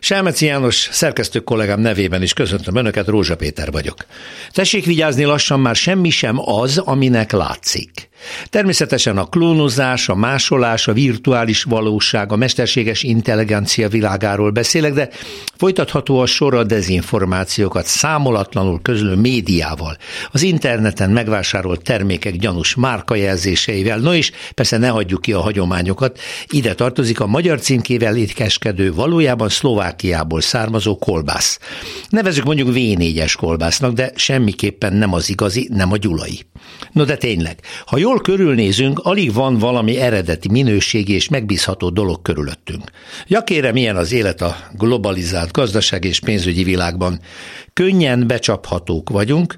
Selmeci János szerkesztő kollégám nevében is köszöntöm Önöket, Rózsa Péter vagyok. Tessék vigyázni lassan, már semmi sem az, aminek látszik. Természetesen a klónozás, a másolás, a virtuális valóság, a mesterséges intelligencia világáról beszélek, de folytatható a sor a dezinformációkat számolatlanul közlő médiával, az interneten megvásárolt termékek gyanús márkajelzéseivel, no és persze ne hagyjuk ki a hagyományokat, ide tartozik a magyar címkével étkeskedő, valójában Szlovákiából származó kolbász. Nevezük mondjuk V4-es kolbásznak, de semmiképpen nem az igazi, nem a gyulai. No de tényleg, ha jól körülnézünk, alig van valami eredeti minőségi és megbízható dolog körülöttünk. Jakére milyen az élet a globalizált gazdaság és pénzügyi világban. Könnyen becsaphatók vagyunk,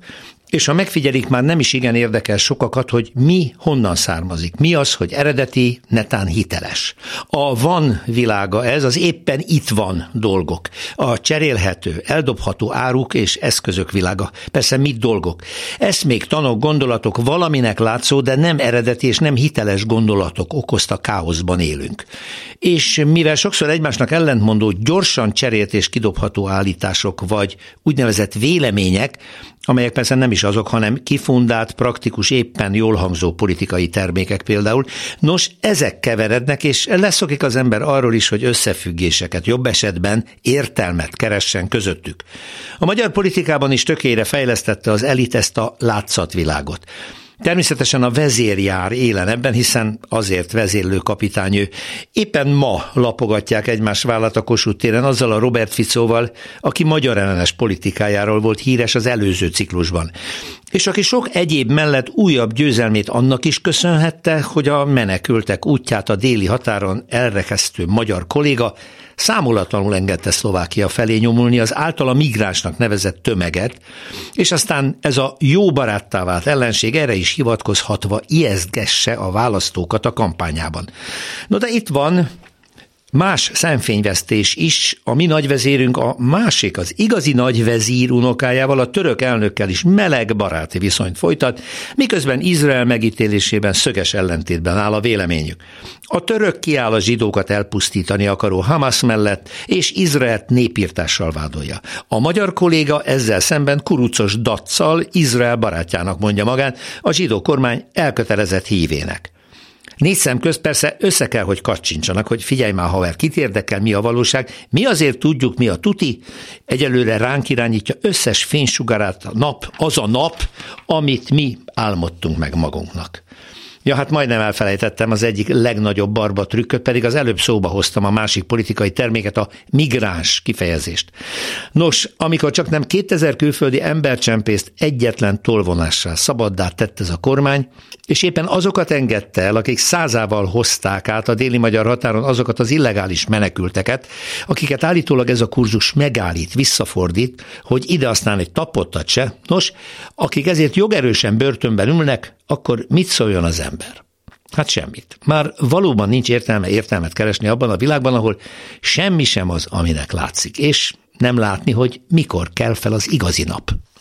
és ha megfigyelik, már nem is igen érdekel sokakat, hogy mi honnan származik. Mi az, hogy eredeti, netán hiteles. A van világa ez, az éppen itt van dolgok. A cserélhető, eldobható áruk és eszközök világa. Persze mit dolgok? Ez még tanok, gondolatok valaminek látszó, de nem eredeti és nem hiteles gondolatok okozta káoszban élünk. És mivel sokszor egymásnak ellentmondó, gyorsan cserélt és kidobható állítások vagy úgynevezett vélemények, amelyek persze nem is azok, hanem kifundált, praktikus, éppen jól hangzó politikai termékek például. Nos, ezek keverednek, és leszokik az ember arról is, hogy összefüggéseket, jobb esetben értelmet keressen közöttük. A magyar politikában is tökére fejlesztette az elit ezt a látszatvilágot. Természetesen a vezér jár élen ebben, hiszen azért vezérlő kapitány ő. Éppen ma lapogatják egymás vállat a Kossuth téren azzal a Robert Ficóval, aki magyar ellenes politikájáról volt híres az előző ciklusban. És aki sok egyéb mellett újabb győzelmét annak is köszönhette, hogy a menekültek útját a déli határon elrekesztő magyar kolléga számolatlanul engedte Szlovákia felé nyomulni az általa migránsnak nevezett tömeget, és aztán ez a jó baráttá vált ellenség erre is hivatkozhatva ijesztgesse a választókat a kampányában. No de itt van Más szemfényvesztés is, a mi nagyvezérünk a másik, az igazi nagyvezír unokájával, a török elnökkel is meleg baráti viszonyt folytat, miközben Izrael megítélésében szöges ellentétben áll a véleményük. A török kiáll a zsidókat elpusztítani akaró Hamas mellett, és Izraelt népírtással vádolja. A magyar kolléga ezzel szemben kurucos daccal Izrael barátjának mondja magát, a zsidó kormány elkötelezett hívének. Négy szem közt persze össze kell, hogy kacsincsanak, hogy figyelj már, haver, kit érdekel, mi a valóság. Mi azért tudjuk, mi a tuti, egyelőre ránk irányítja összes fénysugarát a nap, az a nap, amit mi álmodtunk meg magunknak. Ja, hát majdnem elfelejtettem az egyik legnagyobb barba trükköt, pedig az előbb szóba hoztam a másik politikai terméket, a migráns kifejezést. Nos, amikor csak nem 2000 külföldi embercsempészt egyetlen tolvonással szabaddá tett ez a kormány, és éppen azokat engedte el, akik százával hozták át a déli magyar határon azokat az illegális menekülteket, akiket állítólag ez a kurzus megállít, visszafordít, hogy ide aztán egy tapottat se. Nos, akik ezért jogerősen börtönben ülnek, akkor mit szóljon az ember? Hát semmit. Már valóban nincs értelme értelmet keresni abban a világban, ahol semmi sem az, aminek látszik, és nem látni, hogy mikor kell fel az igazi nap.